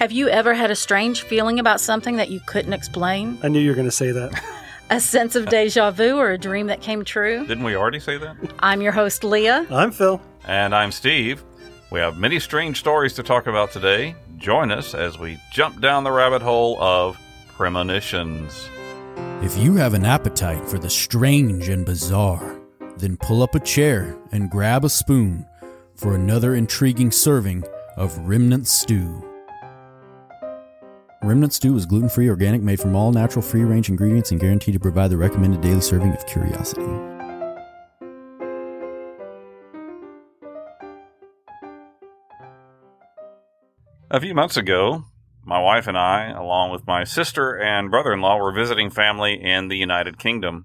Have you ever had a strange feeling about something that you couldn't explain? I knew you were going to say that. A sense of deja vu or a dream that came true? Didn't we already say that? I'm your host, Leah. I'm Phil. And I'm Steve. We have many strange stories to talk about today. Join us as we jump down the rabbit hole of premonitions. If you have an appetite for the strange and bizarre, then pull up a chair and grab a spoon for another intriguing serving of Remnant Stew. Remnant Stew is gluten free, organic, made from all natural, free range ingredients, and guaranteed to provide the recommended daily serving of curiosity. A few months ago, my wife and I, along with my sister and brother in law, were visiting family in the United Kingdom.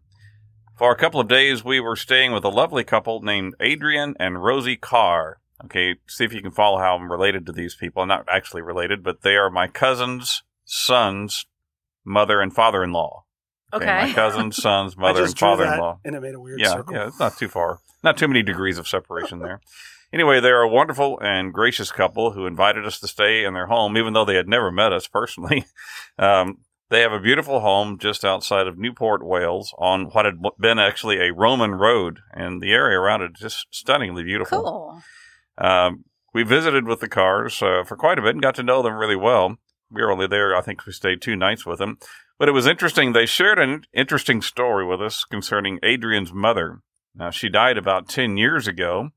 For a couple of days, we were staying with a lovely couple named Adrian and Rosie Carr. Okay, see if you can follow how I'm related to these people. I'm not actually related, but they are my cousin's son's mother and father in law. Okay. My cousin's son's mother and father in law. and it made a weird Yeah, circle. yeah, it's not too far. Not too many degrees of separation there. Anyway, they're a wonderful and gracious couple who invited us to stay in their home, even though they had never met us personally. Um, they have a beautiful home just outside of Newport, Wales, on what had been actually a Roman road, and the area around it is just stunningly beautiful. Cool. Um, we visited with the Carrs uh, for quite a bit and got to know them really well. We were only there, I think we stayed two nights with them. But it was interesting. They shared an interesting story with us concerning Adrian's mother. Now, she died about 10 years ago,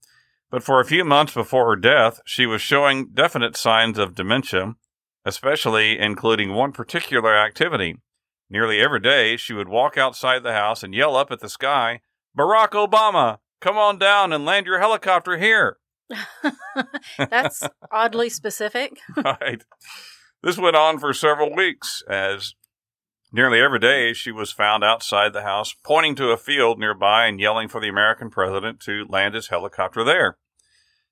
but for a few months before her death, she was showing definite signs of dementia, especially including one particular activity. Nearly every day, she would walk outside the house and yell up at the sky, Barack Obama, come on down and land your helicopter here. That's oddly specific. right. This went on for several weeks as nearly every day she was found outside the house pointing to a field nearby and yelling for the American president to land his helicopter there.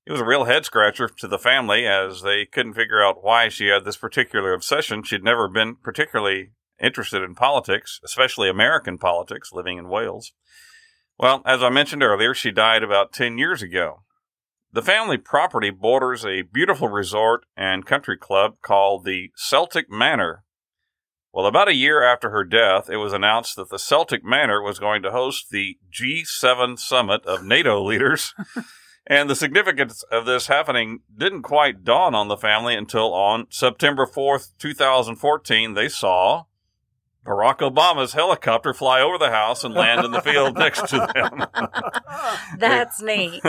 It was a real head scratcher to the family as they couldn't figure out why she had this particular obsession. She'd never been particularly interested in politics, especially American politics, living in Wales. Well, as I mentioned earlier, she died about 10 years ago. The family property borders a beautiful resort and country club called the Celtic Manor. Well, about a year after her death, it was announced that the Celtic Manor was going to host the G7 summit of NATO leaders. and the significance of this happening didn't quite dawn on the family until on September 4th, 2014, they saw Barack Obama's helicopter fly over the house and land in the field next to them. That's neat.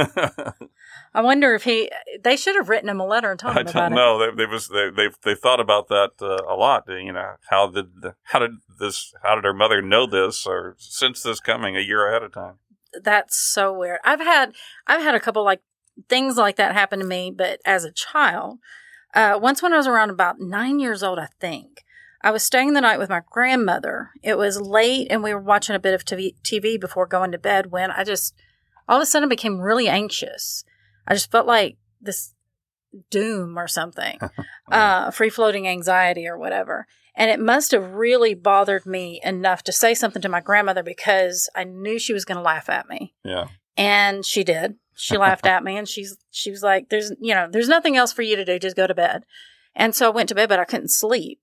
I wonder if he. They should have written him a letter and told I him about don't know. They, they was they they they thought about that uh, a lot. You know, how did how did this how did her mother know this or sense this coming a year ahead of time? That's so weird. I've had I've had a couple like things like that happen to me, but as a child, uh, once when I was around about nine years old, I think. I was staying the night with my grandmother. It was late and we were watching a bit of TV, TV before going to bed when I just all of a sudden became really anxious. I just felt like this doom or something, uh, free floating anxiety or whatever. And it must have really bothered me enough to say something to my grandmother because I knew she was going to laugh at me. Yeah, And she did. She laughed at me and she's she was like, There's you know, there's nothing else for you to do, just go to bed. And so I went to bed, but I couldn't sleep.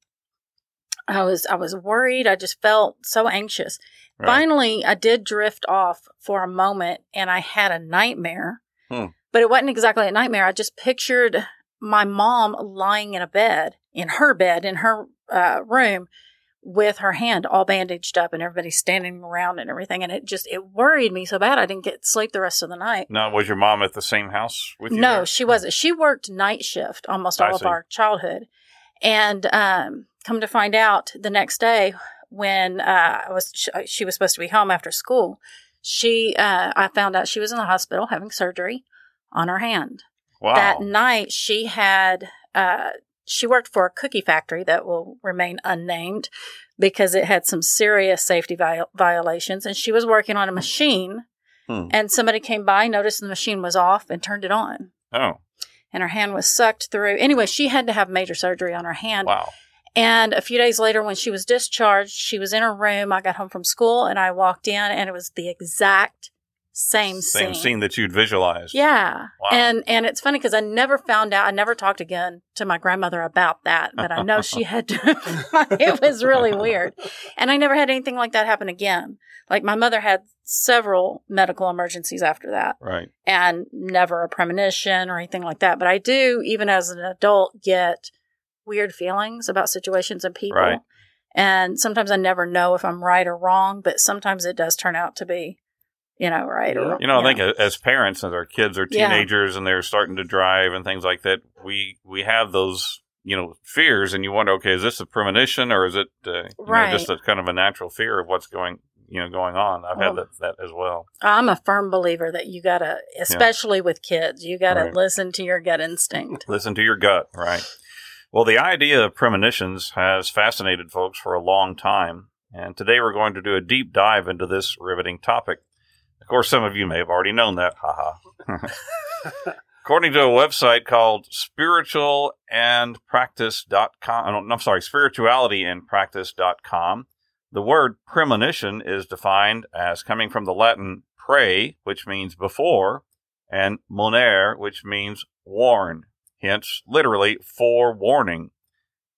I was I was worried. I just felt so anxious. right. Finally, I did drift off for a moment and I had a nightmare. Hmm. But it wasn't exactly a nightmare. I just pictured my mom lying in a bed, in her bed, in her uh, room, with her hand all bandaged up and everybody standing around and everything. And it just, it worried me so bad I didn't get sleep the rest of the night. Now, was your mom at the same house with you? No, there? she wasn't. She worked night shift almost I all of see. our childhood. And um, come to find out the next day when uh, I was sh- she was supposed to be home after school, she uh, I found out she was in the hospital having surgery on her hand. Wow. That night she had uh, she worked for a cookie factory that will remain unnamed because it had some serious safety viol- violations, and she was working on a machine. Hmm. And somebody came by, noticed the machine was off, and turned it on oh, and her hand was sucked through. Anyway, she had to have major surgery on her hand. wow. And a few days later, when she was discharged, she was in her room. I got home from school and I walked in, and it was the exact same, Same scene that you'd visualized. Yeah. Wow. And and it's funny because I never found out I never talked again to my grandmother about that, but I know she had to it was really weird. And I never had anything like that happen again. Like my mother had several medical emergencies after that Right. and never a premonition or anything like that. But I do, even as an adult, get weird feelings about situations and people. Right. And sometimes I never know if I'm right or wrong, but sometimes it does turn out to be, you know, right or You know, I yeah. think a- as parents, as our kids are Yeah. teenagers and they're starting to drive and things like that, we we have those you know fears, and you wonder, okay, is this a premonition or is it uh, you know, just a kind of a natural fear of what's going you know going on? I've had that, that as well. I'm a firm believer that you gotta, especially with kids, you gotta Right. listen to your gut instinct. Listen to your gut, right? Well, the idea of premonitions has fascinated folks for a long time, and today we're going to do a deep dive into this riveting topic. Of course, some of you may have already known that. Haha. According to a website called spiritualandpractice.com, don't- uh, I'm sorry, spiritualityandpractice.com, the word premonition is defined as coming from the Latin pre, which means before, and monere, which means warn, hence literally forewarning.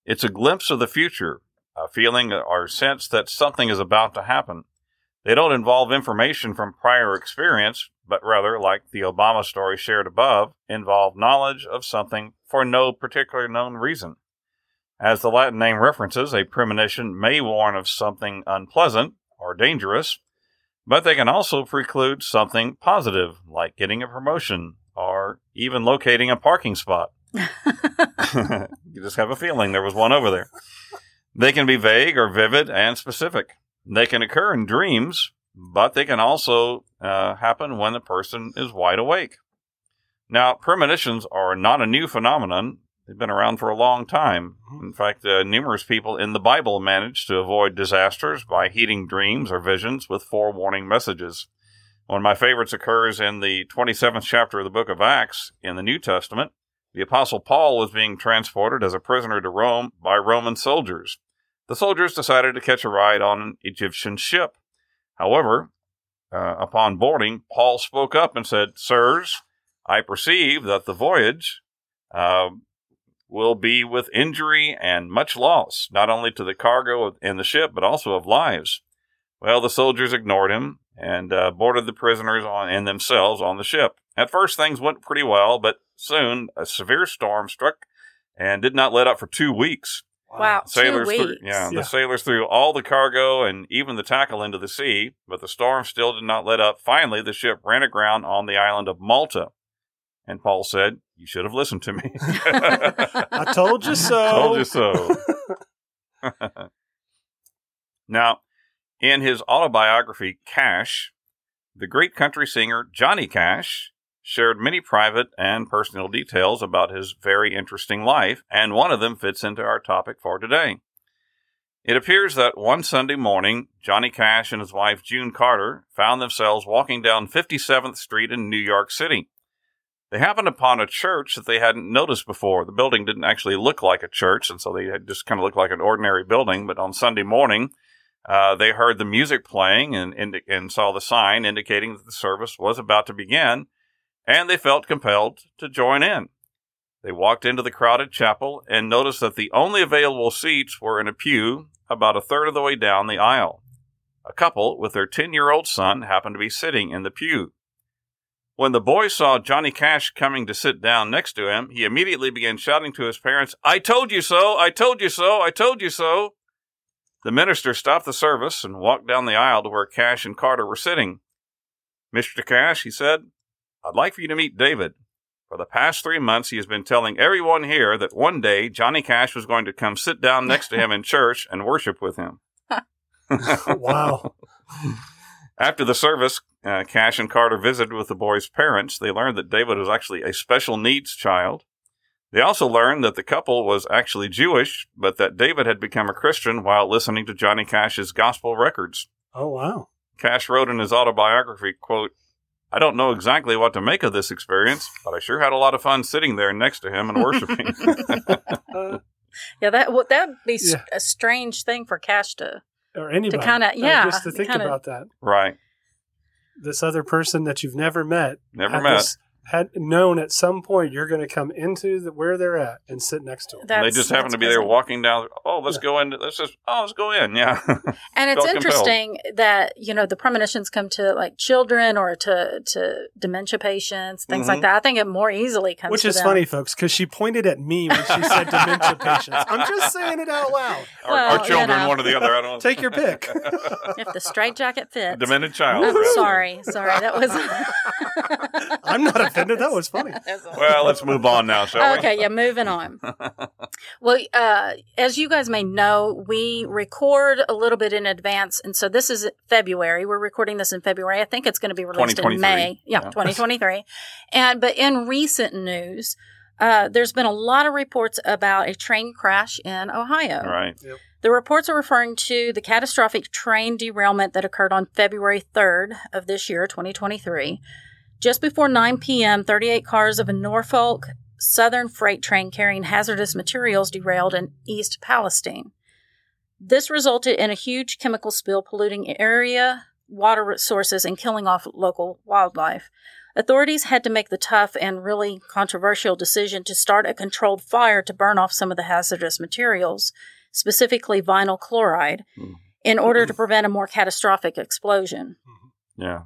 It's a glimpse of the future, a feeling or sense that something is about to happen. They don't involve information from prior experience, but rather, like the Obama story shared above, involve knowledge of something for no particular known reason. As the Latin name references, a premonition may warn of something unpleasant or dangerous, but they can also preclude something positive, like getting a promotion or even locating a parking spot. you just have a feeling there was one over there. They can be vague or vivid and specific. They can occur in dreams, but they can also uh, happen when the person is wide awake. Now, premonitions are not a new phenomenon. They've been around for a long time. In fact, uh, numerous people in the Bible managed to avoid disasters by heeding dreams or visions with forewarning messages. One of my favorites occurs in the 27th chapter of the book of Acts in the New Testament. The Apostle Paul was being transported as a prisoner to Rome by Roman soldiers. The soldiers decided to catch a ride on an Egyptian ship. However, uh, upon boarding, Paul spoke up and said, Sirs, I perceive that the voyage uh, will be with injury and much loss, not only to the cargo in the ship, but also of lives. Well, the soldiers ignored him and uh, boarded the prisoners on, and themselves on the ship. At first, things went pretty well, but soon a severe storm struck and did not let up for two weeks. Wow, Sailors, two threw, yeah, Yeah. the sailors threw all the cargo and even the tackle into the sea, but the storm still did not let up. Finally, the ship ran aground on the island of Malta, and Paul said, "You should have listened to me." I told you so. Told you so. now, in his autobiography, Cash, the great country singer Johnny Cash shared many private and personal details about his very interesting life, and one of them fits into our topic for today. It appears that one Sunday morning, Johnny Cash and his wife June Carter found themselves walking down 57th Street in New York City. They happened upon a church that they hadn't noticed before. The building didn't actually look like a church, and so they had just kind of looked like an ordinary building. But on Sunday morning, uh, they heard the music playing and, and, and saw the sign indicating that the service was about to begin, and they felt compelled to join in. They walked into the crowded chapel and noticed that the only available seats were in a pew about a third of the way down the aisle. A couple with their 10 year old son happened to be sitting in the pew. When the boy saw Johnny Cash coming to sit down next to him, he immediately began shouting to his parents, I told you so! I told you so! I told you so! The minister stopped the service and walked down the aisle to where Cash and Carter were sitting. Mr. Cash, he said, I'd like for you to meet David. For the past three months, he has been telling everyone here that one day Johnny Cash was going to come sit down next to him in church and worship with him. wow. After the service, uh, Cash and Carter visited with the boy's parents. They learned that David was actually a special needs child. They also learned that the couple was actually Jewish, but that David had become a Christian while listening to Johnny Cash's gospel records. Oh, wow. Cash wrote in his autobiography, quote, I don't know exactly what to make of this experience, but I sure had a lot of fun sitting there next to him and worshiping. Yeah, that would that would be Yeah. a strange thing for Cash to. or anybody. To kinda- Uh, yeah, just to think kinda- about that. right. this other person that you've never met, Never met. this- had known at some point you're going to come into the, where they're at and sit next to them. That's, they just happen to be there walking down. Oh, let's go in. Let's just. Oh, let's go in. Yeah. And it's felt compelled. interesting that you know the premonitions come to like children or to to dementia patients, things like Mhm. that. I think it more easily comes. Which to is them. funny, folks, because she pointed at me when she said dementia patients. I'm just saying it out loud. Our, Well, our you children, know. one or the other. I don't. Know. Take your pick. If the straitjacket fits. Demented child. I'm rather. sorry, sorry. That was. I'm not offended. That was funny. Well, let's move on now, shall we? okay, yeah, moving on. well, uh, as you guys may know, we record a little bit in advance. And so this is February. We're recording this in February. I think it's going to be released in May. Yeah, Yeah. 2023. And, but in recent news, uh, there's been a lot of reports about a train crash in Ohio. All right. The reports are referring to the catastrophic train derailment that occurred on February 3rd of this year, 2023. Just before 9 p.m., 38 cars of a Norfolk Southern freight train carrying hazardous materials derailed in East Palestine. This resulted in a huge chemical spill polluting area, water sources, and killing off local wildlife. Authorities had to make the tough and really controversial decision to start a controlled fire to burn off some of the hazardous materials, specifically vinyl chloride, Hmm. in order to prevent a more catastrophic explosion. Yeah.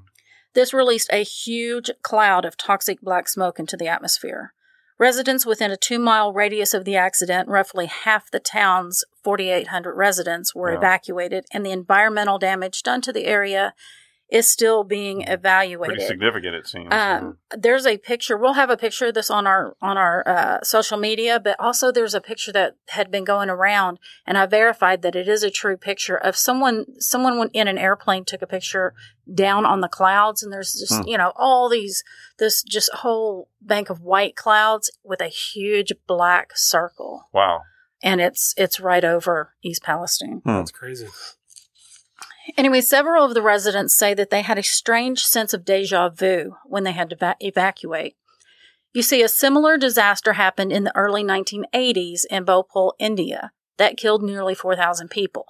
This released a huge cloud of toxic black smoke into the atmosphere. Residents within a two mile radius of the accident, roughly half the town's 4,800 residents, were Yeah. evacuated, and the environmental damage done to the area is still being evaluated. Pretty significant, it seems. Um, there's a picture. We'll have a picture of this on our on our uh, social media, but also there's a picture that had been going around, and I verified that it is a true picture of someone. Someone went in an airplane took a picture down on the clouds, and there's just Hmm. you know all these this just whole bank of white clouds with a huge black circle, wow. and it's it's right over East Palestine. That's crazy. Anyway, several of the residents say that they had a strange sense of deja vu when they had to va- evacuate. You see, a similar disaster happened in the early 1980s in Bhopal, India, that killed nearly 4,000 people.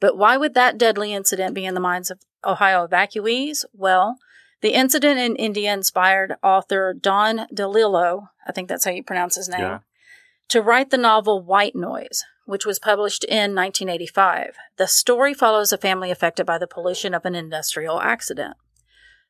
But why would that deadly incident be in the minds of Ohio evacuees? Well, the incident in India inspired author Don DeLillo, I think that's how you pronounce his name, Yeah. to write the novel White Noise, which was published in 1985. The story follows a family affected by the pollution of an industrial accident.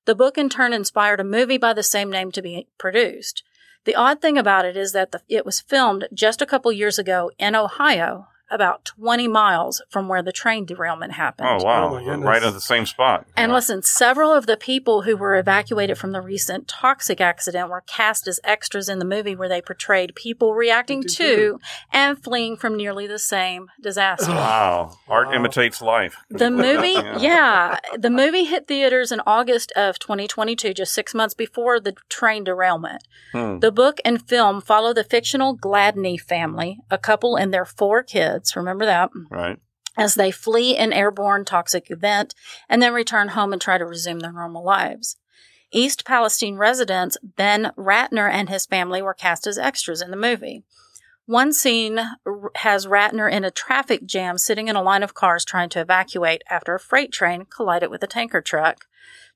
The book, in turn, inspired a movie by the same name to be produced. The odd thing about it is that the, it was filmed just a couple years ago in Ohio, about 20 miles from where the train derailment happened. Oh, wow. Oh, my right at the same spot. And Yeah. listen, several of the people who were evacuated from the recent toxic accident were cast as extras in the movie where they portrayed people reacting to and fleeing from nearly the same disaster. Wow. Art Wow. imitates life. The movie, Yeah. yeah, the movie hit theaters in August of 2022, just six months before the train derailment. Hmm. The book and film follow the fictional Gladney family, a couple and their four kids, remember that, Right. as they flee an airborne toxic event and then return home and try to resume their normal lives. East Palestine residents Ben Ratner and his family were cast as extras in the movie. One scene has Ratner in a traffic jam sitting in a line of cars trying to evacuate after a freight train collided with a tanker truck,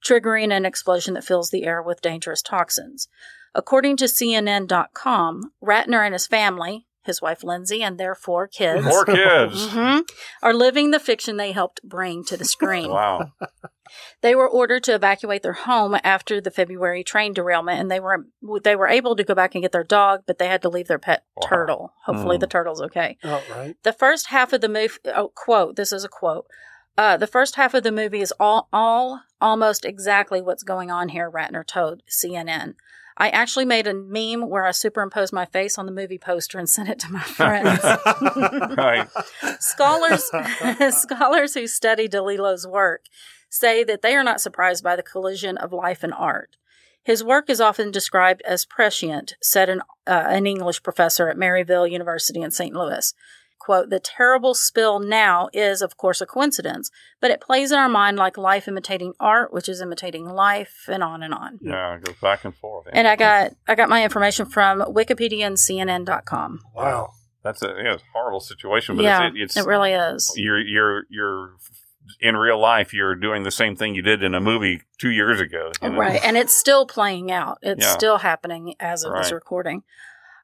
triggering an explosion that fills the air with dangerous toxins. According to CNN.com, Ratner and his family, his wife Lindsay, and their four kids, Four kids. hmm are living the fiction they helped bring to the screen. Wow. They were ordered to evacuate their home after the February train derailment, and they were they were able to go back and get their dog, but they had to leave their pet Wow. turtle. Hopefully, Hmm. the turtle's okay. Oh, right. The first half of the movie, oh, quote, this is a quote. Uh, the first half of the movie is all, all almost exactly what's going on here, Ratner told CNN. I actually made a meme where I superimposed my face on the movie poster and sent it to my friends. right. Scholars, scholars who study DeLillo's work say that they are not surprised by the collision of life and art. His work is often described as prescient, said an, uh, an English professor at Maryville University in St. Louis. Quote, the terrible spill now is, of course, a coincidence, but it plays in our mind like life imitating art, which is imitating life, and on and on. Yeah, it goes back and forth. And I got I got my information from Wikipedia and CNN.com. Wow. That's a, yeah, it's a horrible situation, but yeah, it's, it's it really is. you're you're you're in real life you're doing the same thing you did in a movie two years ago. you know? Right. And it's still playing out. It's Yeah. still happening as of this recording.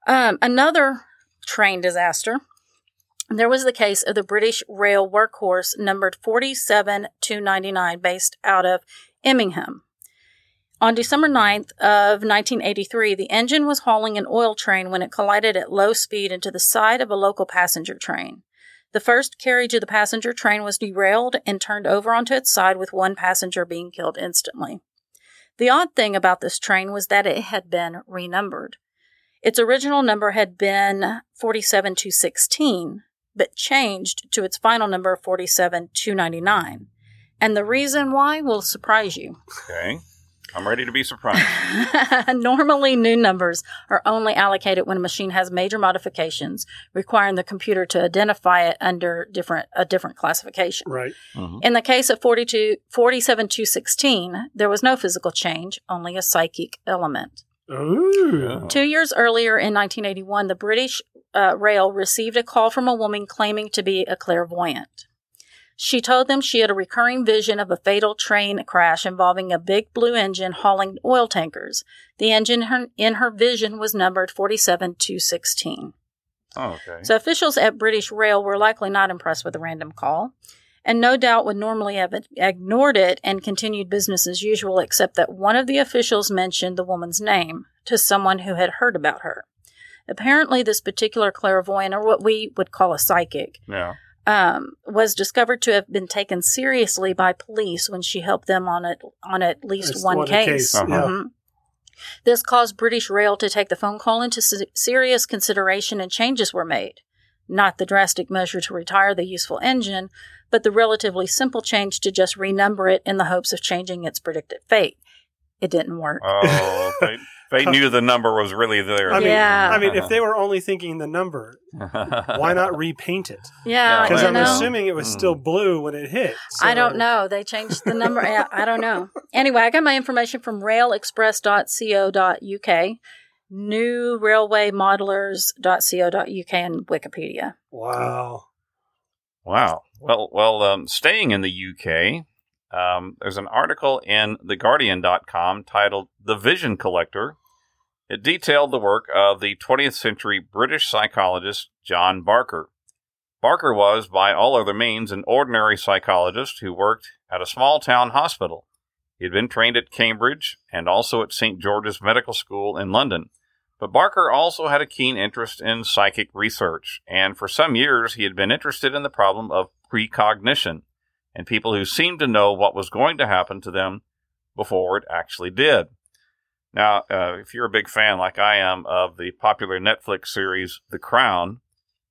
Um, another train disaster. There was the case of the British rail workhorse numbered 47299 based out of Immingham. On December 9th of 1983, the engine was hauling an oil train when it collided at low speed into the side of a local passenger train. The first carriage of the passenger train was derailed and turned over onto its side with one passenger being killed instantly. The odd thing about this train was that it had been renumbered. Its original number had been 47216, but changed to its final number 47299. And the reason why will surprise you. Okay. I'm ready to be surprised. Normally, new numbers are only allocated when a machine has major modifications, requiring the computer to identify it under different a different classification. Right. Mhm. In the case of 42, 47216, there was no physical change, only a psychic element. Ooh. Two years earlier, in 1981, the British uh, Rail received a call from a woman claiming to be a clairvoyant. She told them she had a recurring vision of a fatal train crash involving a big blue engine hauling oil tankers. The engine her, in her vision was numbered 47216. Oh, okay. So officials at British Rail were likely not impressed with the random call, and no doubt would normally have ignored it and continued business as usual, except that one of the officials mentioned the woman's name to someone who had heard about her. Apparently, this particular clairvoyant, or what we would call a psychic, yeah. um, was discovered to have been taken seriously by police when she helped them on at on at least That's one one case. case, Uh-huh. yeah. Mhm. This caused British Rail to take the phone call into serious consideration, and changes were made. Not the drastic measure to retire the useful engine, but the relatively simple change to just renumber it in the hopes of changing its predicted fate. It didn't work. Oh, they, they knew the number was really there. I mean, Yeah. I mean, if they were only thinking the number, why not repaint it? yeah, Because I'm know. assuming it was hmm. still blue when it hit. I don't know. They changed the number. I, I don't know. Anyway, I got my information from railexpress.co.uk, newrailwaymodelers.co.uk, and Wikipedia. Wow. Wow. Well, well, um, staying in the UK, um, there's an article in TheGuardian.com titled "The Vision Collector." It detailed the work of the 20th century British psychologist John Barker. Barker was, by all other means, an ordinary psychologist who worked at a small town hospital. He had been trained at Cambridge and also at St. George's Medical School in London. But Barker also had a keen interest in psychic research, and for some years he had been interested in the problem of precognition and people who seemed to know what was going to happen to them before it actually did. Now, uh, if you're a big fan, like I am, of the popular Netflix series The Crown,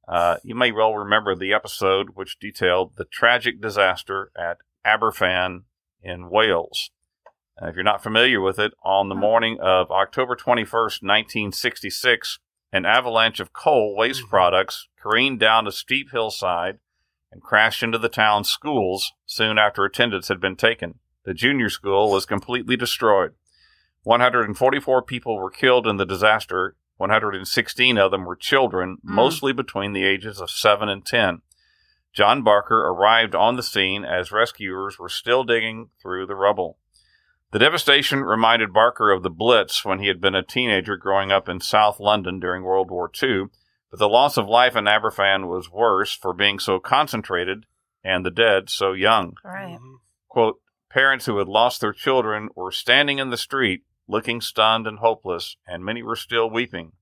uh, you may well remember the episode which detailed the tragic disaster at Aberfan in Wales. Uh, if you're not familiar with it, on the morning of October 21st, 1966, an avalanche of coal waste products careened down a steep hillside and crashed into the town's schools soon after attendance had been taken. The junior school was completely destroyed. 144 people were killed in the disaster. 116 of them were children, Mm. mostly between the ages of 7 and 10. John Barker arrived on the scene as rescuers were still digging through the rubble. The devastation reminded Barker of the Blitz when he had been a teenager growing up in South London during World War II, but the loss of life in Aberfan was worse for being so concentrated and the dead so young. All right. Mhm. Quote, parents who had lost their children were standing in the street looking stunned and hopeless, and many were still weeping.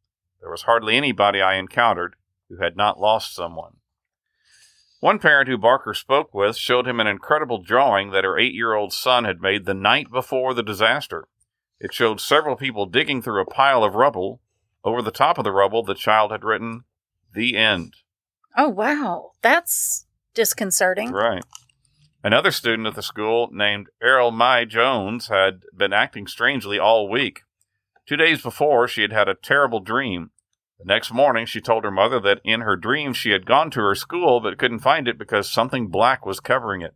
There was hardly anybody I encountered who had not lost someone. One parent who Barker spoke with showed him an incredible drawing that her eight year old son had made the night before the disaster. It showed several people digging through a pile of rubble. Over the top of the rubble, the child had written, The End. Oh, wow. That's disconcerting. Right. Another student at the school named Eryl Mai Jones had been acting strangely all week. Two days before, she had had a terrible dream. The next morning, she told her mother that in her dream she had gone to her school but couldn't find it because something black was covering it.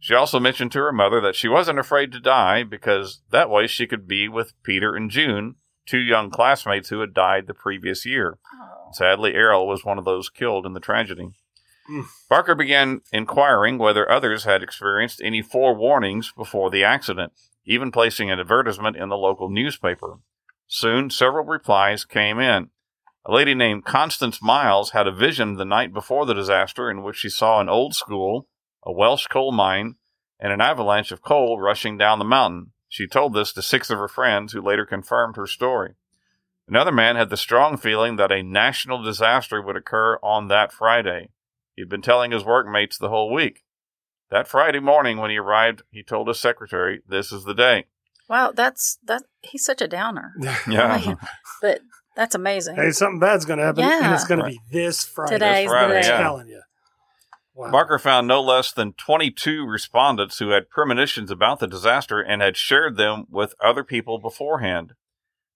She also mentioned to her mother that she wasn't afraid to die because that way she could be with Peter and June, two young classmates who had died the previous year. Sadly, Eryl was one of those killed in the tragedy. Mm. Barker began inquiring whether others had experienced any forewarnings before the accident, even placing an advertisement in the local newspaper. Soon, several replies came in. A lady named Constance Miles had a vision the night before the disaster in which she saw an old school, a Welsh coal mine, and an avalanche of coal rushing down the mountain. She told this to six of her friends, who later confirmed her story. Another man had the strong feeling that a national disaster would occur on that Friday. He'd been telling his workmates the whole week. That Friday morning, when he arrived, he told his secretary, "This is the day." Wow, that's that. He's such a downer, Yeah, but that's amazing. hey, something bad's going to happen, and Yeah. it's going Right. to be this Friday. Today's Friday, the I'm day. yeah. telling you. Wow. Barker found no less than 22 respondents who had premonitions about the disaster and had shared them with other people beforehand.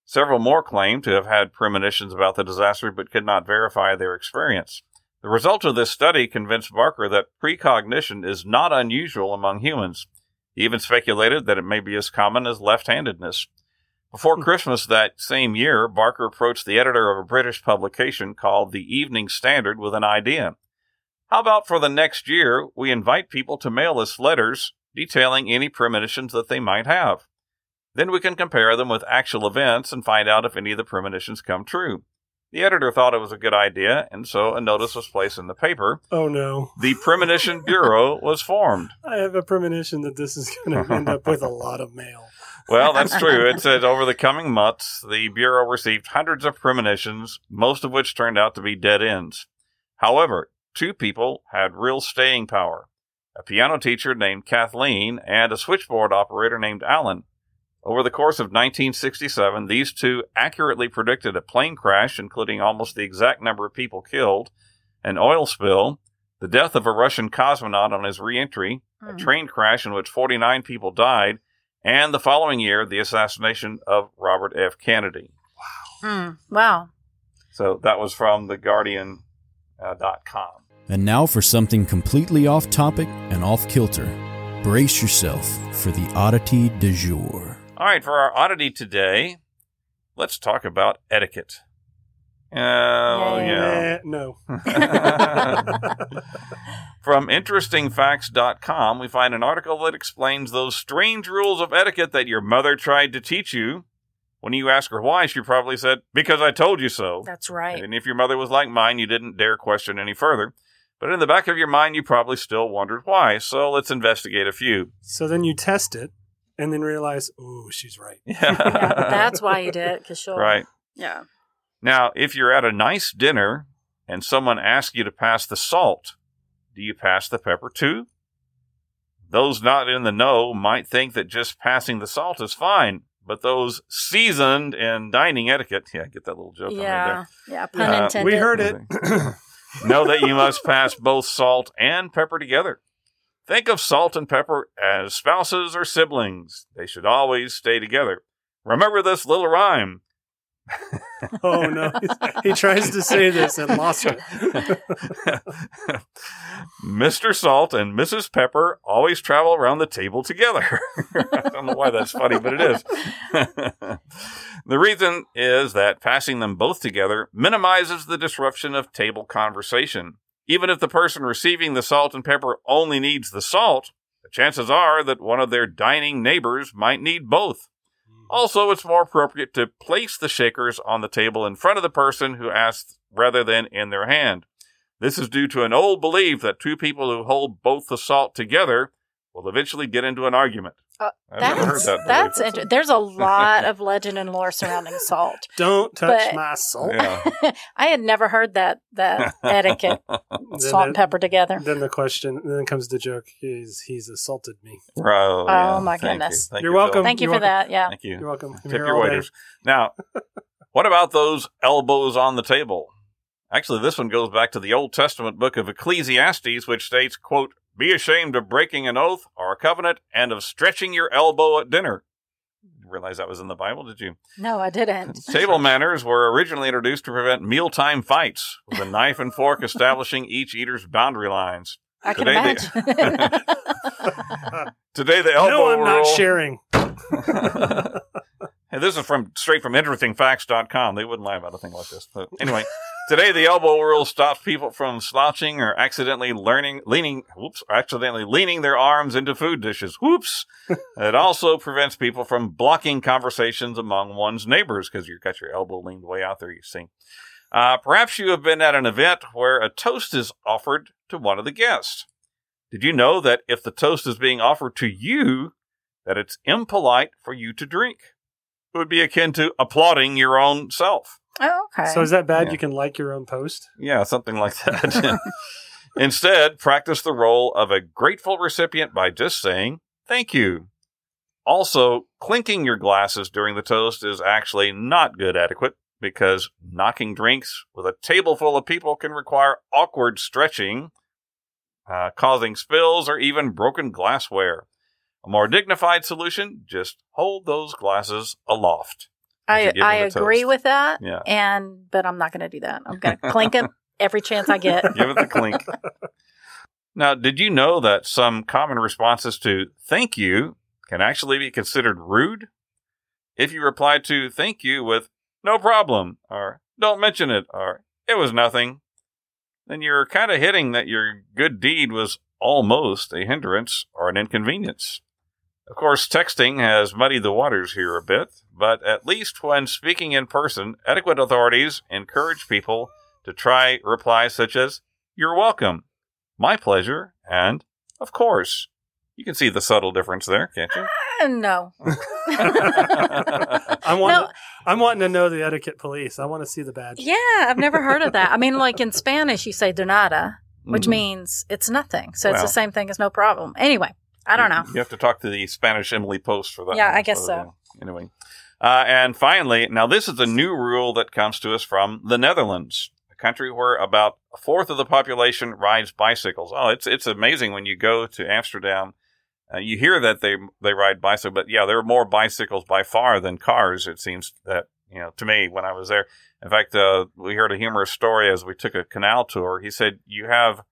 Several more claimed to have had premonitions about the disaster but could not verify their experience. The result of this study convinced Barker that precognition is not unusual among humans. He even speculated that it may be as common as left handedness. Before hmm. Christmas that same year, Barker approached the editor of a British publication called The Evening Standard with an idea. How about for the next year, we invite people to mail us letters detailing any premonitions that they might have? Then we can compare them with actual events and find out if any of the premonitions come true. The editor thought it was a good idea, and so a notice was placed in the paper. Oh, no. The Premonition Bureau was formed. I have a premonition that this is going to end up with a lot of mail. Well, that's true. It said over the coming months, the Bureau received hundreds of premonitions, most of which turned out to be dead ends. However, two people had real staying power a piano teacher named Kathleen and a switchboard operator named Alan. Over the course of 1967, these two accurately predicted a plane crash, including almost the exact number of people killed, an oil spill, the death of a Russian cosmonaut on his reentry, a Mm. train crash in which 49 people died, and the following year, the assassination of Robert F. Kennedy. Wow. Mm, wow. So that was from theguardian.com. Uh, dot com. And now for something completely off topic and off kilter. Brace yourself for the oddity du jour. All right, for our oddity today, let's talk about etiquette. Oh, Yay. yeah. Eh, no. From interestingfacts.com, we find an article that explains those strange rules of etiquette that your mother tried to teach you. When you ask her why, she probably said, Because I told you so. That's right. And if your mother was like mine, you didn't dare question any further. But in the back of your mind, you probably still wondered why. So let's investigate a few. So then you test it and then realize, oh, she's right. yeah, that's why you did it, because she'll. right. Yeah. Now, if you're at a nice dinner and someone asks you to pass the salt, do you pass the pepper too? Those not in the know might think that just passing the salt is fine, but those seasoned in dining etiquette, yeah, get that little joke on Yeah. Yeah. Pun Uh, intended. We heard it. know that you must pass both salt and pepper together. Think of salt and pepper as spouses or siblings. They should always stay together. Remember this little rhyme. oh, no. He tries to say this and lost it. Mr. Salt and Mrs. Pepper always travel around the table together. I don't know why that's funny, but it is. the reason is that passing them both together minimizes the disruption of table conversation. Even if the person receiving the salt and pepper only needs the salt, the chances are that one of their dining neighbors might need both. Also, it's more appropriate to place the shakers on the table in front of the person who asks rather than in their hand. This is due to an old belief that two people who hold both the salt together will eventually get into an argument. Uh, I've never heard That's that that's belief. inter- there's a lot of legend and lore surrounding salt. Don't touch But- my salt. Yeah. I had never heard that that etiquette Then salt and pepper together. Then the question, then comes the joke, is he's assaulted me. Right, oh, yeah. Oh, my Thank you. goodness. Thank You're you, welcome. Thank you You're for that. Yeah. Thank you. You're welcome. I'm Tip your all day. waiters. Now, what about those elbows on the table? Actually, this one goes back to the Old Testament book of Ecclesiastes, which states, quote, be ashamed of breaking an oath or a covenant and of stretching your elbow at dinner. You realize that was in the Bible, did you? No, I didn't. Table manners were originally introduced to prevent mealtime fights, with a knife and fork establishing each eater's boundary lines. I can Today imagine. Today, the elbow no, I'm not rule- sharing. Hey, this is from straight from interestingfacts.com. They wouldn't lie about a thing like this. But anyway, Today, the elbow rule stops people from slouching or accidentally learning, leaning, whoops, accidentally leaning their arms into food dishes. Whoops. it also prevents people from blocking conversations among one's neighbors because you've got your elbow leaned way out there, you see. Uh, perhaps you have been at an event where a toast is offered to one of the guests. Did you know that if the toast is being offered to you, that it's impolite for you to drink? It would be akin to applauding your own self. Oh, okay. So is that bad? Yeah. You can like your own post? Yeah, something like that. Instead, practice the role of a grateful recipient by just saying thank you. Also, clinking your glasses during the toast is actually not good etiquette because knocking drinks with a table full of people can require awkward stretching, uh, causing spills or even broken glassware. A more dignified solution, just hold those glasses aloft. I I agree toast. with that. Yeah. And but I'm not going to do that. I'm going to clink it every chance I get. Give it the clink. now, did you know that some common responses to thank you can actually be considered rude? If you reply to thank you with no problem, or don't mention it, or it was nothing, then you're kind of hitting that your good deed was almost a hindrance or an inconvenience. Of course, texting has muddied the waters here a bit, but at least when speaking in person, etiquette authorities encourage people to try replies such as, You're welcome, my pleasure, and of course. You can see the subtle difference there, can't you? Uh, no. I'm wanting, No. I'm wanting to know the etiquette police. I want to see the badge. Yeah, I've never heard of that. I mean, like in Spanish, you say de nada, which Mhm. means it's nothing. So it's the same thing as no problem. Anyway, I don't know. You have to talk to the Spanish Emily Post for that. Yeah, one, I guess so. Anyway. Uh, and finally, now this is a new rule that comes to us from the Netherlands, a country where about a fourth of the population rides bicycles. Oh, it's it's amazing when you go to Amsterdam. Uh, you hear that they they ride bicycles, but yeah, there are more bicycles by far than cars. It seems that you know to me when I was there. In fact, uh, we heard a humorous story as we took a canal tour. He said you have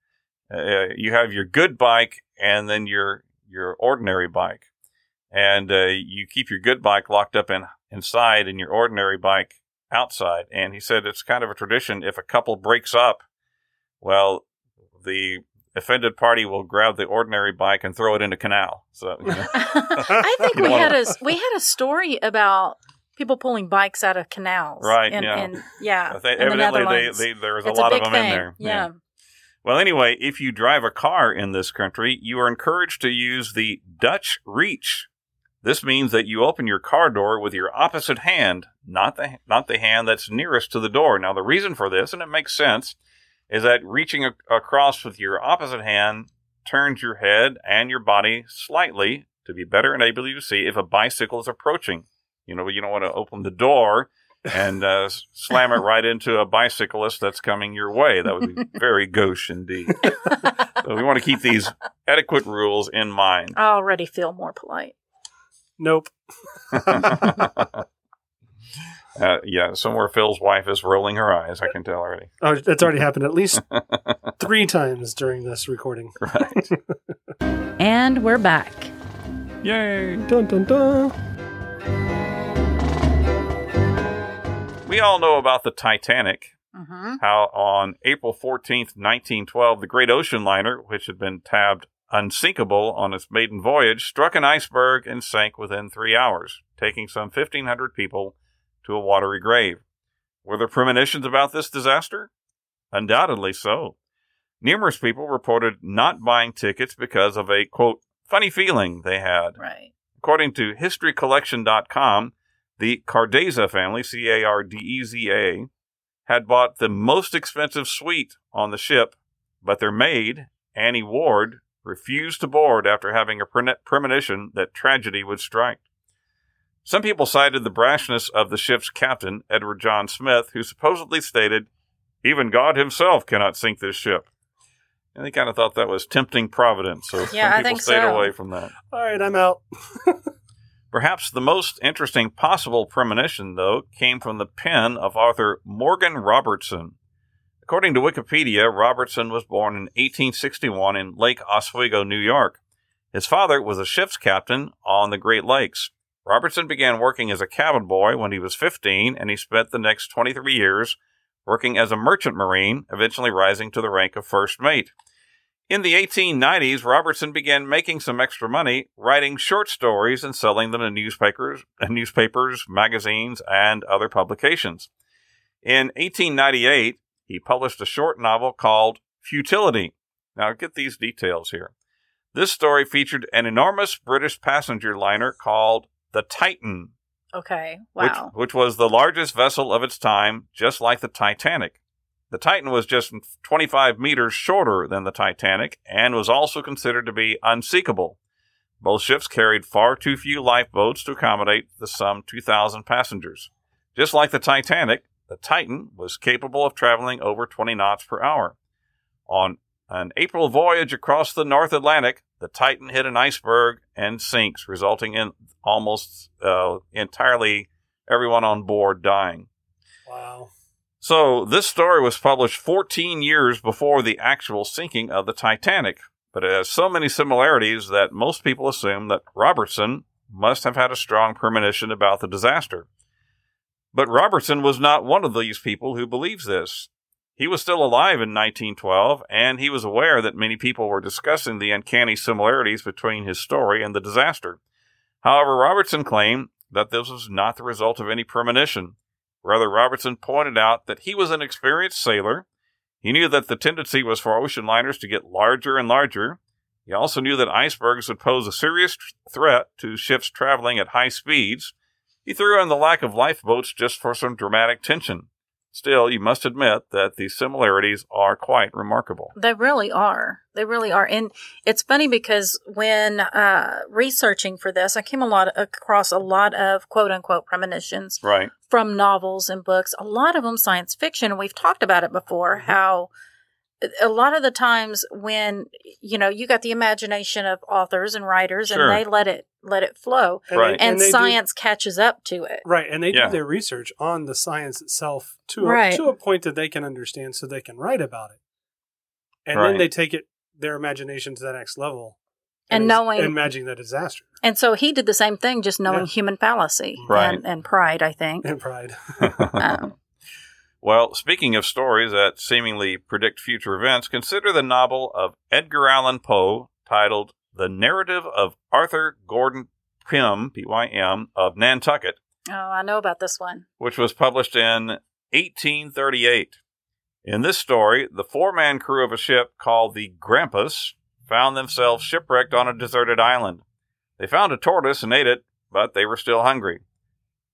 uh, you have your good bike and then your your ordinary bike, and uh, you keep your good bike locked up in inside and your ordinary bike outside. And he said it's kind of a tradition. If a couple breaks up, well, the offended party will grab the ordinary bike and throw it in a canal. So you know. I think we had wanna- a we had a story about people pulling bikes out of canals. Right, In, yeah. in, yeah. They- in the evidently, Netherlands. they, they, there was a It's lot big of them in thing. there. Yeah. Well, anyway, if you drive a car in this country, you are encouraged to use the Dutch reach. This means that you open your car door with your opposite hand, not the not the hand that's nearest to the door. Now, the reason for this, and it makes sense, is that reaching a- across with your opposite hand turns your head and your body slightly to be better enabled to see if a bicycle is approaching. You know, you don't want to open the door and uh, slam it right into a bicyclist that's coming your way. That would be very gauche indeed. so we want to keep these etiquette rules in mind. I already feel more polite. Nope. Uh, yeah, somewhere Phil's wife is rolling her eyes. I can tell already. Oh, it's already happened at least three times during this recording. Right. And we're back. Yay. Dun dun dun. We all know about the Titanic. hmm how on April 14th, 1912, the great ocean liner, which had been tabbed unsinkable on its maiden voyage, struck an iceberg and sank within three hours, taking some 1,500 people to a watery grave. Were there premonitions about this disaster? Undoubtedly so. Numerous people reported not buying tickets because of a, quote, funny feeling they had. Right. According to HistoryCollection.com, the Cardeza family, C A R D E Z A, had bought the most expensive suite on the ship, but their maid, Annie Ward, refused to board after having a pre- premonition that tragedy would strike. Some people cited the brashness of the ship's captain, Edward John Smith, who supposedly stated, Even God himself cannot sink this ship. And they kind of thought that was tempting providence, so Yeah, some I people think stayed so. away from that. All right, I'm out. Perhaps the most interesting possible premonition, though, came from the pen of author Morgan Robertson. According to Wikipedia, Robertson was born in 1861 in Lake Oswego, New York. His father was a ship's captain on the Great Lakes. Robertson began working as a cabin boy when he was 15, and he spent the next 23 years working as a merchant marine, eventually rising to the rank of first mate. In the 1890s, Robertson began making some extra money writing short stories and selling them to newspapers, uh, newspapers, magazines, and other publications. In 1898, he published a short novel called Futility. Now, get these details here. This story featured an enormous British passenger liner called the Titan, Okay. which, Wow. which was the largest vessel of its time, just like the Titanic. The Titan was just 25 meters shorter than the Titanic and was also considered to be unsinkable. Both ships carried far too few lifeboats to accommodate the some 2,000 passengers. Just like the Titanic, the Titan was capable of traveling over 20 knots per hour. On an April voyage across the North Atlantic, the Titan hit an iceberg and sinks, resulting in almost uh, entirely everyone on board dying. Wow. So, this story was published 14 years before the actual sinking of the Titanic, but it has so many similarities that most people assume that Robertson must have had a strong premonition about the disaster. But Robertson was not one of these people who believes this. He was still alive in 1912, and he was aware that many people were discussing the uncanny similarities between his story and the disaster. However, Robertson claimed that this was not the result of any premonition. Rather, Robertson pointed out that he was an experienced sailor. He knew that the tendency was for ocean liners to get larger and larger. He also knew that icebergs would pose a serious threat to ships traveling at high speeds. He threw in the lack of lifeboats just for some dramatic tension. Still, you must admit that the similarities are quite remarkable. They really are. They really are. And it's funny because when uh, researching for this, I came a lot across a lot of quote unquote premonitions Right. from novels and books, a lot of them science fiction. We've talked about it before how a lot of the times when you know you got the imagination of authors and writers Sure. and they let it let it flow And Right. and, they do- science catches up to it right, and they Yeah. do their research on the science itself to Right. a, to a point that they can understand, so they can write about it, and Right. then they take it their imagination to the next level, And is knowing- imagining the disaster and so he did the same thing just knowing Yeah. human fallacy Right. and, and pride i think and pride. um, Well, speaking of stories that seemingly predict future events, consider the novel of Edgar Allan Poe titled The Narrative of Arthur Gordon Pym, P-Y-M, of Nantucket, oh i know about this one which was published in 1838. In this story, the four-man crew of a ship called the Grampus found themselves shipwrecked on a deserted island. They found a tortoise and ate it, but they were still hungry.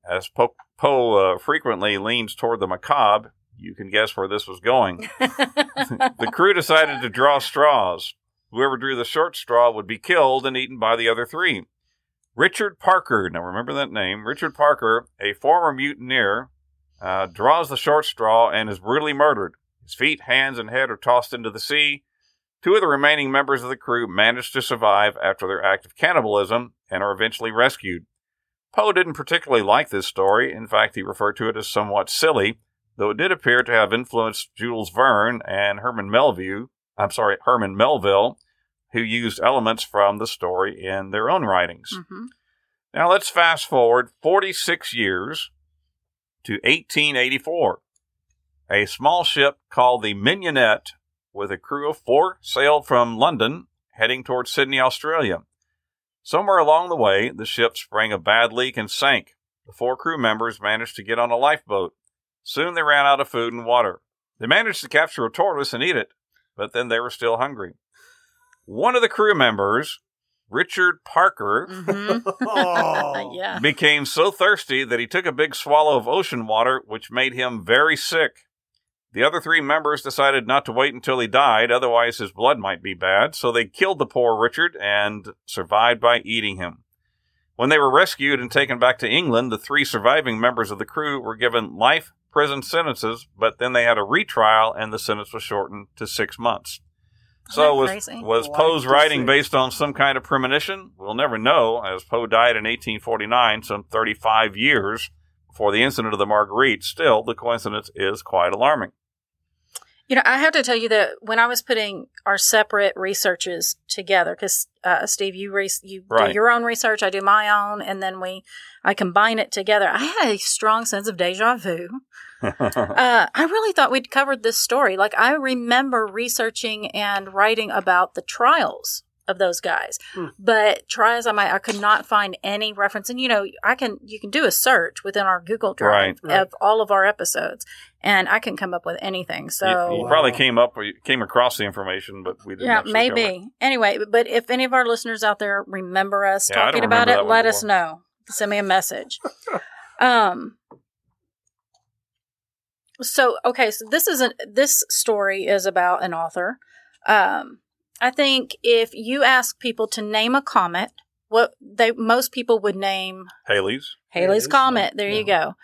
As Poe Poe uh, frequently leans toward the macabre, you can guess where this was going. the crew decided to draw straws. Whoever drew the short straw would be killed and eaten by the other three. Richard Parker, now remember that name, Richard Parker, a former mutineer, uh, draws the short straw and is brutally murdered. His feet, hands, and head are tossed into the sea. Two of the remaining members of the crew manage to survive after their act of cannibalism and are eventually rescued. Poe didn't particularly like this story. In fact, he referred to it as somewhat silly, though it did appear to have influenced Jules Verne and Herman Melville, I'm sorry, Herman Melville, who used elements from the story in their own writings. Mhm. Now let's fast forward 46 years to 1884. A small ship called the Mignonette, with a crew of four, sailed from London, heading towards Sydney, Australia. Somewhere along the way, the ship sprang a bad leak and sank. The four crew members managed to get on a lifeboat. Soon they ran out of food and water. They managed to capture a tortoise and eat it, but then they were still hungry. One of the crew members, Richard Parker, Mhm. oh, yeah became so thirsty that he took a big swallow of ocean water, which made him very sick. The other three members decided not to wait until he died, otherwise his blood might be bad, so they killed the poor Richard and survived by eating him. When they were rescued and taken back to England, the three surviving members of the crew were given life prison sentences, but then they had a retrial and the sentence was shortened to six months. So was, crazy? was Life Poe's writing based on some kind of premonition? We'll never know, as Poe died in 1849, some 35 years before the incident of the Marguerite. Still, the coincidence is quite alarming. You know, I have to tell you that when I was putting our separate researches together, because uh, Steve, you re- you Right. do your own research, I do my own, and then we I combine it together. I had a strong sense of deja vu. Uh, I really thought we'd covered this story. Like I remember researching and writing about the trials of those guys, Hmm. but try as I might, I could not find any reference. And you know, I can you can do a search within our Google Drive Right. of all of our episodes, and I can come up with anything. So you, you probably came up, you came across the information, but we didn't. yeah, actually cover maybe. Anyway, but if any of our listeners out there remember us Yeah, talking about it, that one let us know. Send me a message. um. So okay, so this isn't this story is about an author. Um, I think if you ask people to name a comet, what they most people would name Halley's. Halley's Halley's, Comet. There you go.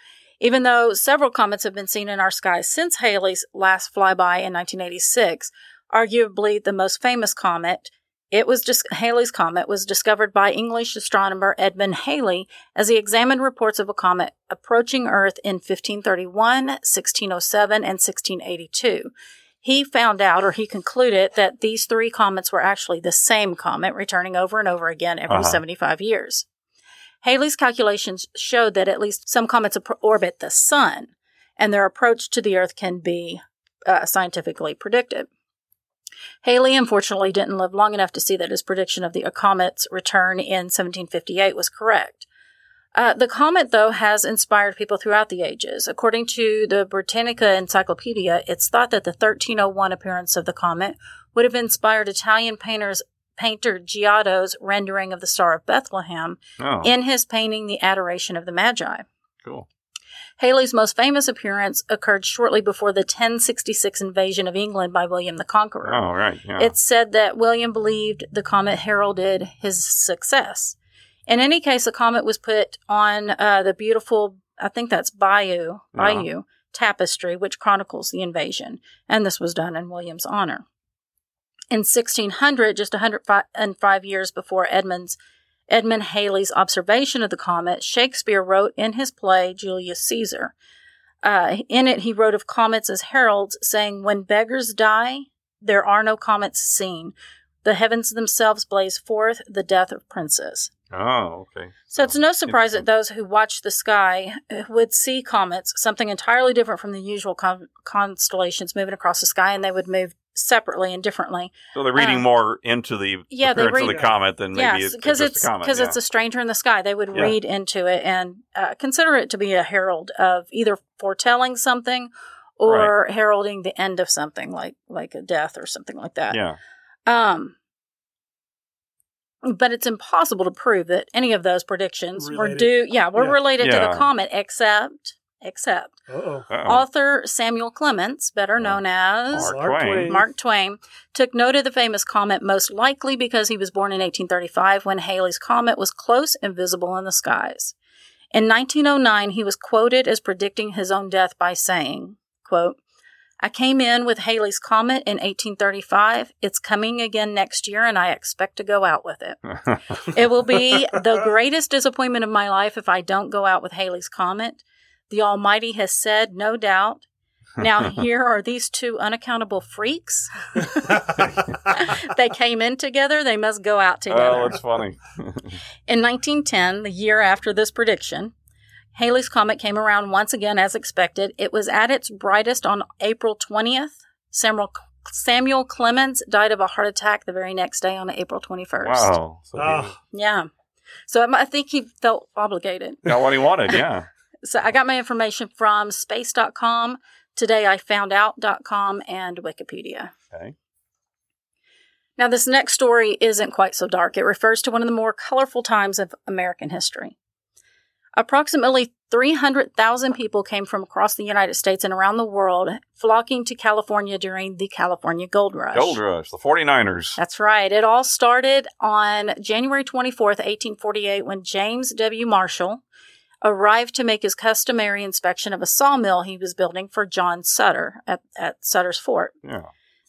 Even though several comets have been seen in our skies since Halley's last flyby in 1986, arguably the most famous comet, it was just Halley's Comet was discovered by English astronomer Edmund Halley as he examined reports of a comet approaching Earth in 1531, 1607, and 1682. He found out, or he concluded, that these three comets were actually the same comet, returning over and over again every Uh-huh. 75 years. Halley's calculations showed that at least some comets orbit the sun, and their approach to the Earth can be uh, scientifically predicted. Halley unfortunately didn't live long enough to see that his prediction of the comet's return in 1758 was correct. Uh, the comet, though, has inspired people throughout the ages. According to the Britannica Encyclopedia, it's thought that the 1301 appearance of the comet would have inspired Italian painters, painter Giotto's rendering of the Star of Bethlehem Oh, in his painting The Adoration of the Magi. cool. Halley's most famous appearance occurred shortly before the 1066 invasion of England by William the Conqueror. Oh, right. Yeah. It's said that William believed the comet heralded his success. In any case, the comet was put on uh, the beautiful, I think that's Bayeux, Yeah. Bayeux tapestry, which chronicles the invasion, and this was done in William's honor. In 1600, just 105 years before Edmund's Edmund Halley's observation of the comet, Shakespeare wrote in his play Julius Caesar. Uh, in it, he wrote of comets as heralds, saying, When beggars die, there are no comets seen. The heavens themselves blaze forth the death of princes. oh, okay. So it's no surprise that those who watch the sky uh, would see comets, something entirely different from the usual con- constellations moving across the sky, and they would move separately and differently. So they're reading Um, more into the yeah, they appearance of the comet than maybe yes, it's because it's because yeah. it's a stranger in the sky. They would Yeah. read into it and uh, consider it to be a herald of either foretelling something or heralding the end of something, like like a death or something like that. yeah. Um, but it's impossible to prove that any of those predictions were Related. due. Yeah, were Yeah. related to the comet, except except Uh-oh. Uh-oh. author Samuel Clemens, better oh, known as Mark Mark Twain. Twain. Mark Twain, took note of the famous comet most likely because he was born in 1835 when Halley's comet was close and visible in the skies. In 1909, he was quoted as predicting his own death by saying, quote, I came in with Halley's Comet in 1835. It's coming again next year, and I expect to go out with it. It will be the greatest disappointment of my life if I don't go out with Halley's Comet. The Almighty has said, no doubt. Now, here are these two unaccountable freaks. they came in together, they must go out together. oh, that's funny. In 1910, the year after this prediction, Halley's Comet came around once again as expected. It was at its brightest on April 20th. Samuel, Samuel Clemens died of a heart attack the very next day on April 21st. wow. So he Ah. Yeah. So I think he felt obligated. got what he wanted. Yeah. So I got my information from space.com, todayifoundout.com, and Wikipedia. Okay. Now, this next story isn't quite so dark. It refers to one of the more colorful times of American history. Approximately 300,000 people came from across the United States and around the world, flocking to California during the California Gold Rush. Gold Rush, the 49ers. That's right. It all started on January 24th, 1848, when James W. Marshall arrived to make his customary inspection of a sawmill he was building for John Sutter at, at Sutter's Fort. Yeah.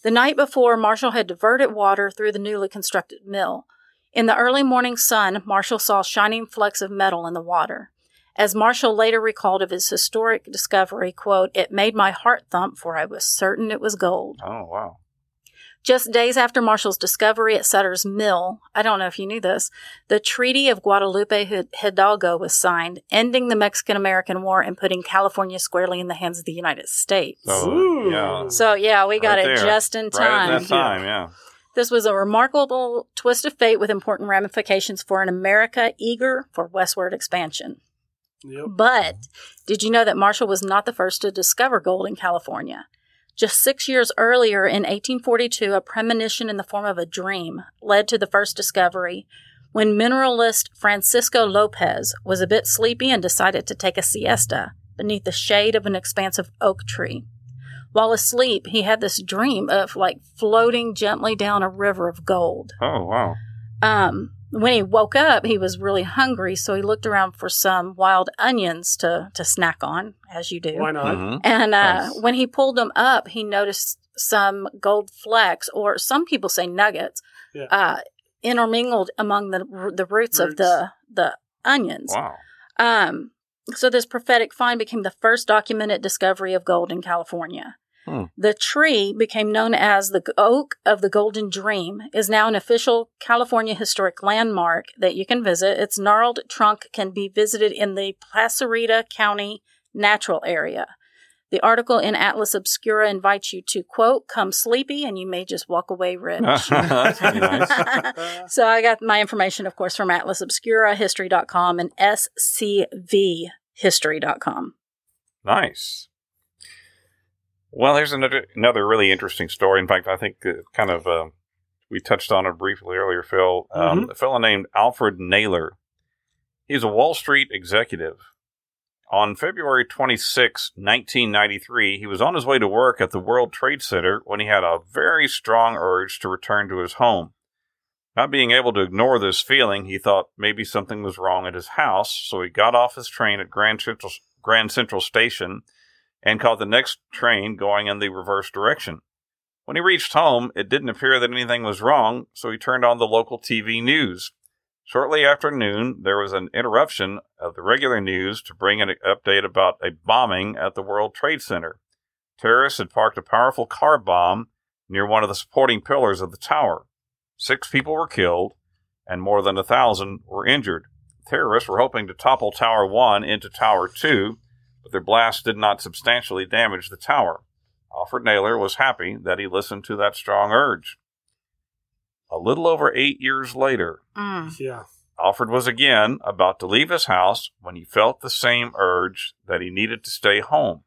The night before, Marshall had diverted water through the newly constructed mill. In the early morning sun, Marshall saw shining flecks of metal in the water. As Marshall later recalled of his historic discovery, quote, it made my heart thump for I was certain it was gold. Oh, wow. Just days after Marshall's discovery at Sutter's Mill, I don't know if you knew this, the Treaty of Guadalupe Hidalgo was signed, ending the Mexican American War and putting California squarely in the hands of the United States. Oh, so, yeah. So, yeah, we got Right it there. just in time. at that time, yeah. This was a remarkable twist of fate with important ramifications for an America eager for westward expansion. Yep. But did you know that Marshall was not the first to discover gold in California? Just six years earlier, in 1842, a premonition in the form of a dream led to the first discovery when mineralist Francisco Lopez was a bit sleepy and decided to take a siesta beneath the shade of an expansive oak tree. While asleep, he had this dream of like floating gently down a river of gold. Oh, wow. Um, when he woke up, he was really hungry, so he looked around for some wild onions to to snack on, as you do. Why not? Mhm. And uh, Nice. when he pulled them up, he noticed some gold flecks, or some people say nuggets, Yeah. uh, intermingled among the the roots, of the the onions. Wow. Um, so this prophetic find became the first documented discovery of gold in California. Hmm. The tree became known as the Oak of the Golden Dream, is now an official California historic landmark that you can visit. Its gnarled trunk can be visited in the Placerita Canyon Natural Area. The article in Atlas Obscura invites you to quote, come sleepy and you may just walk away rich. That's pretty nice. so I got my information, of course, from Atlas Obscura, History.com, and SCVHistory.com. Nice. Well, here's another another really interesting story. In fact, I think kind of uh, we touched on it briefly earlier, Phil. Um, A fellow named Alfred Naylor. He's a Wall Street executive. On February 26, 1993, he was on his way to work at the World Trade Center when he had a very strong urge to return to his home. Not being able to ignore this feeling, he thought maybe something was wrong at his house, so he got off his train at Grand Central, Grand Central Station and caught the next train going in the reverse direction. When he reached home, it didn't appear that anything was wrong, so he turned on the local TV news. Shortly after noon, there was an interruption of the regular news to bring an update about a bombing at the World Trade Center. Terrorists had parked a powerful car bomb near one of the supporting pillars of the tower. Six people were killed, and more than a thousand were injured. Terrorists were hoping to topple Tower 1 into Tower 2, but their blast did not substantially damage the tower. Alfred Naylor was happy that he listened to that strong urge. A little over eight years later, Mm. Yeah. Alfred was again about to leave his house when he felt the same urge that he needed to stay home.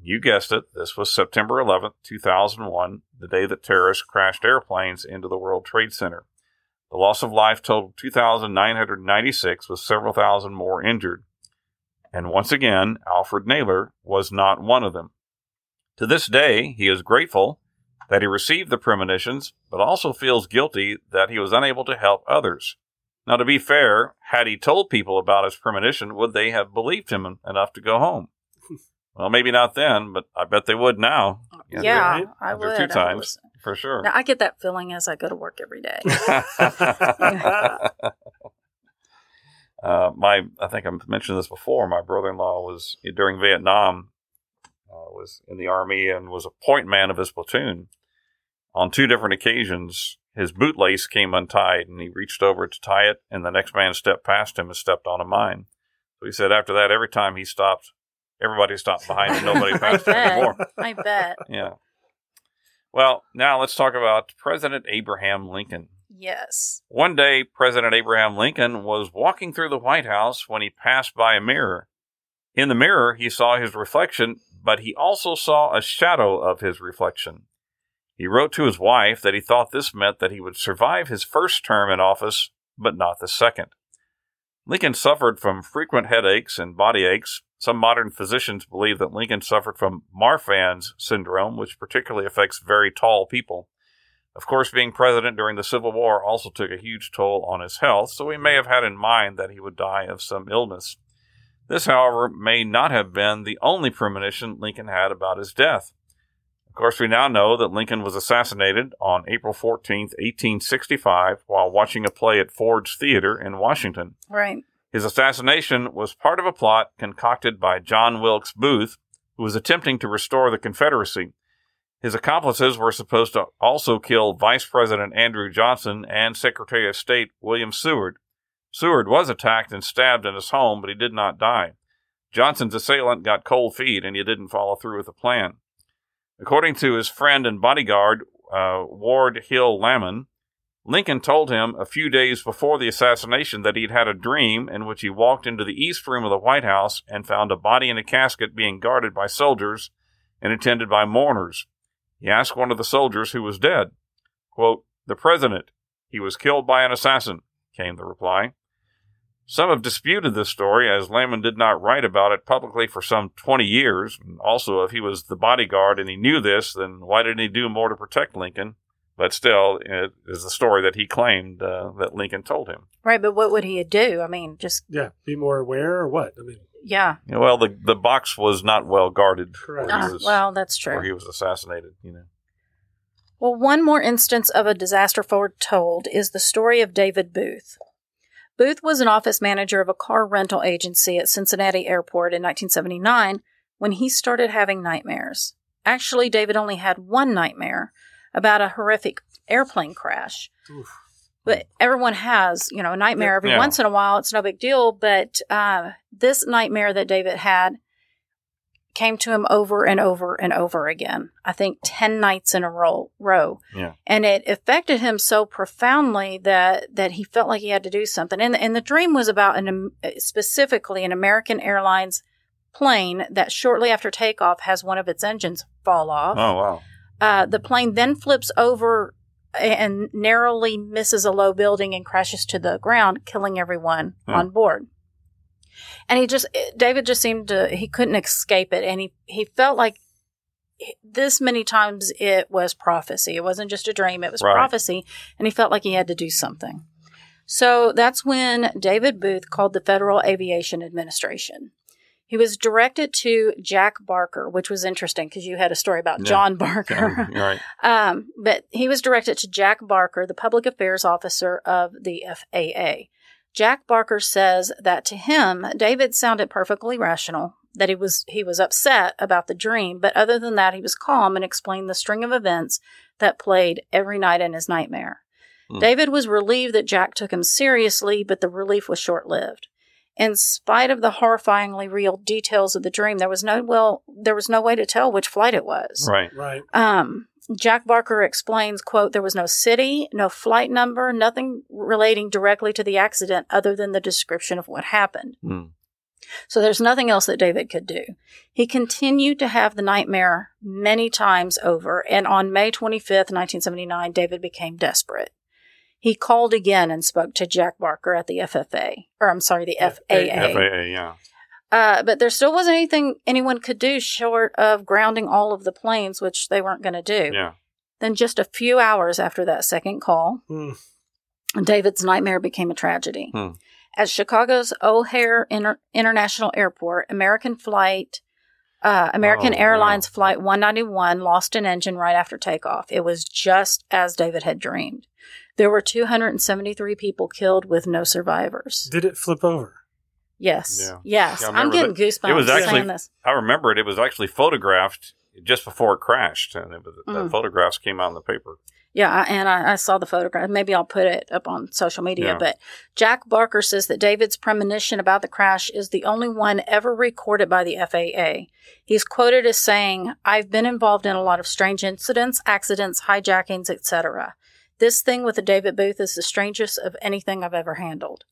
You guessed it, this was September 11th, 2001, the day that terrorists crashed airplanes into the World Trade Center. The loss of life totaled 2,996, with several thousand more injured. And once again, Alfred Naylor was not one of them. To this day, he is grateful that he received the premonitions, but also feels guilty that he was unable to help others. Now, to be fair, had he told people about his premonition, would they have believed him enough to go home? well, maybe not then, but I bet they would now. Yeah, right. I After would. two I would times. For sure. Now, I get that feeling as I go to work every day. uh, my, I think I've mentioned this before. My brother-in-law was during Vietnam, uh, was in the army and was a point man of his platoon. On two different occasions, his bootlace came untied, and he reached over to tie it, and the next man stepped past him and stepped on a mine. So he said after that, every time he stopped, everybody stopped behind him. Nobody passed him anymore. I bet. Yeah. Well, now let's talk about President Abraham Lincoln. Yes. One day, President Abraham Lincoln was walking through the White House when he passed by a mirror. In the mirror, he saw his reflection, but he also saw a shadow of his reflection. He wrote to his wife that he thought this meant that he would survive his first term in office, but not the second. Lincoln suffered from frequent headaches and body aches. Some modern physicians believe that Lincoln suffered from Marfan's syndrome, which particularly affects very tall people. Of course, being president during the Civil War also took a huge toll on his health, so he may have had in mind that he would die of some illness. This, however, may not have been the only premonition Lincoln had about his death. Of course, we now know that Lincoln was assassinated on April 14, 1865, while watching a play at Ford's Theater in Washington. Right. His assassination was part of a plot concocted by John Wilkes Booth, who was attempting to restore the Confederacy. His accomplices were supposed to also kill Vice President Andrew Johnson and Secretary of State William Seward. Seward was attacked and stabbed in his home, but he did not die. Johnson's assailant got cold feet and he didn't follow through with the plan. According to his friend and bodyguard, uh, Ward Hill Lamon, Lincoln told him a few days before the assassination that he'd had a dream in which he walked into the east room of the White House and found a body in a casket being guarded by soldiers and attended by mourners. He asked one of the soldiers who was dead. Quote, the president. He was killed by an assassin, came the reply. Some have disputed this story, as Lamon did not write about it publicly for some 20 years. Also, if he was the bodyguard and he knew this, then why didn't he do more to protect Lincoln? But still, it is the story that he claimed uh, that Lincoln told him. Right, but what would he do? I mean, just Yeah, be more aware or what? I mean, yeah. Yeah, Well, the the box was not well guarded Correct. Uh, was, well, that's true. where true. he was assassinated. You know. Well, one more instance of a disaster foretold is the story of David Booth. Booth was an office manager of a car rental agency at Cincinnati Airport in 1979 when he started having nightmares. Actually, David only had one nightmare about a horrific airplane crash. Oof. But everyone has, you know, a nightmare every Yeah. once in a while. It's no big deal. But uh, this nightmare that David had came to him over and over and over again. I think 10 nights in a row. row. Yeah. And it affected him so profoundly that, that he felt like he had to do something. And, and the dream was about an, um, specifically an American Airlines plane that shortly after takeoff has one of its engines fall off. Oh wow. Uh, the plane then flips over and narrowly misses a low building and crashes to the ground, killing everyone Hmm. on board. And he just, David just seemed to, he couldn't escape it. And he, he felt like this many times it was prophecy. It wasn't just a dream, it was Right. prophecy. And he felt like he had to do something. So that's when David Booth called the Federal Aviation Administration. He was directed to Jack Barker, which was interesting because you had a story about Yeah. John Barker. You're right. Um, but he was directed to Jack Barker, the public affairs officer of the FAA. Jack Barker says that to him, David sounded perfectly rational, that he was he was upset about the dream, but other than that, he was calm and explained the string of events that played every night in his nightmare. Hmm. David was relieved that Jack took him seriously, but the relief was short-lived. In spite of the horrifyingly real details of the dream, there was no well, there was no way to tell which flight it was. Right. Right. Um, Jack Barker explains, quote, there was no city, no flight number, nothing relating directly to the accident other than the description of what happened. Hmm. So there's nothing else that David could do. He continued to have the nightmare many times over, and on May 25th, 1979, David became desperate. He called again and spoke to Jack Barker at the FFA, or I'm sorry, the FAA. FAA. Yeah. Uh, but there still wasn't anything anyone could do short of grounding all of the planes, which they weren't going to do. Yeah. Then, just a few hours after that second call, Hmm. David's nightmare became a tragedy. Hmm. At Chicago's O'Hare Inter- International Airport, American flight, uh, American Oh, wow. Airlines Flight 191 lost an engine right after takeoff. It was just as David had dreamed. There were 273 people killed with no survivors. Did it flip over? Yes. Yeah. Yes. Yeah, I I'm remember getting goosebumps It was saying actually- this. I remember it. It was actually photographed just before it crashed, and it was, the Mm. photographs came out in the paper. Yeah, I- and I, I saw the photograph. Maybe I'll put it up on social media. Yeah. But Jack Barker says that David's premonition about the crash is the only one ever recorded by the FAA. He's quoted as saying, "I've been involved in a lot of strange incidents, accidents, hijackings, etc. This thing with the David Booth is the strangest of anything I've ever handled."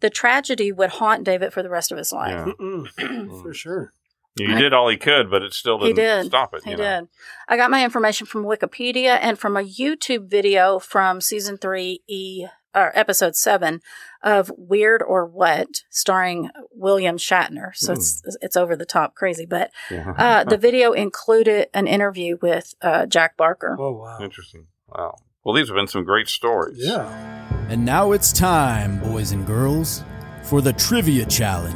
The tragedy would haunt David for the rest of his life. Yeah. For sure. He did all he could, but it still He didn't did. stop it. He you know? did. I got my information from Wikipedia and from a YouTube video from season three, E or episode seven of Weird or What, starring William Shatner. So it's it's over the top crazy, but Yeah. uh, the video included an interview with uh, Jack Barker. Oh wow. Interesting. Wow. Well, these have been some great stories. Yeah. And now it's time, boys and girls, for the trivia challenge.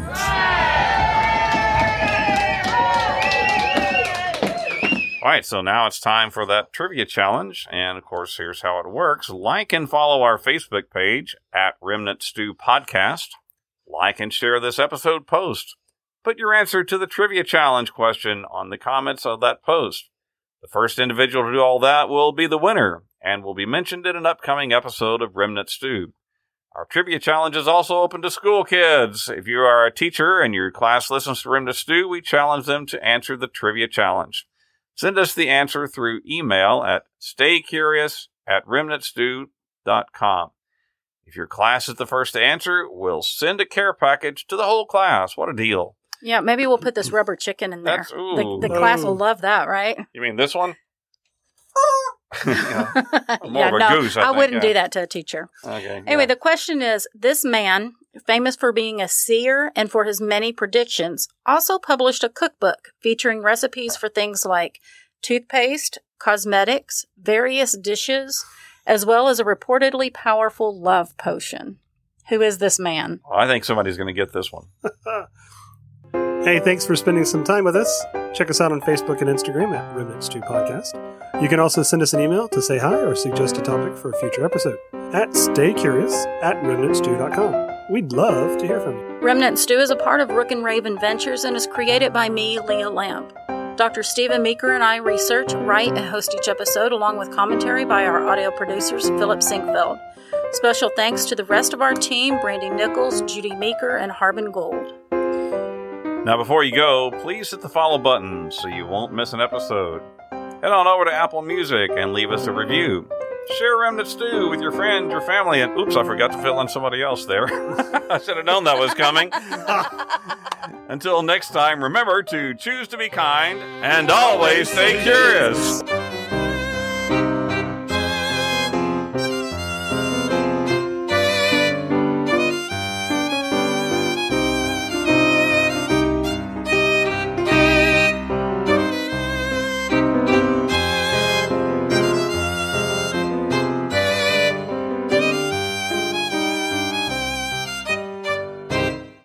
All right, so now it's time for that trivia challenge. And of course, here's how it works like and follow our Facebook page at Remnant Stew Podcast. like and share this episode post. Put your answer to the trivia challenge question on the comments of that post. The first individual to do all that will be the winner and will be mentioned in an upcoming episode of Remnant Stew. Our trivia challenge is also open to school kids. If you are a teacher and your class listens to Remnant Stew, we challenge them to answer the trivia challenge. Send us the answer through email at staycurious at remnantstew.com. If your class is the first to answer, we'll send a care package to the whole class. What a deal. Yeah, maybe we'll put this rubber chicken in there. That's- the ooh. the class will love that, right? You mean this one? Yeah. More yeah, of a no, goose, I I, think, wouldn't yeah. do that to a teacher. Okay. Anyway, yeah. the question is this man, famous for being a seer and for his many predictions, also published a cookbook featuring recipes for things like toothpaste, cosmetics, various dishes, as well as a reportedly powerful love potion. Who is this man? I think somebody's going to get this one. Hey, thanks for spending some time with us. Check us out on Facebook and Instagram at Remnant Stew Podcast. You can also send us an email to say hi or suggest a topic for a future episode at staycurious at remnantstew.com. We'd love to hear from you. Remnant Stew is a part of Rook and Raven Ventures and is created by me, Leah Lamp. Dr. Steven Meeker and I research, write, and host each episode along with commentary by our audio producers, Philip Sinquefield. Special thanks to the rest of our team, Brandy Nichols, Judy Meeker, and Harbin Gould. Now, before you go, please hit the follow button so you won't miss an episode. Head on over to Apple Music and leave us a review. Share Remnant Stew with your friends, your family, and oops, I forgot to fill in somebody else there. I should have known that was coming. Until next time, remember to choose to be kind and always stay curious.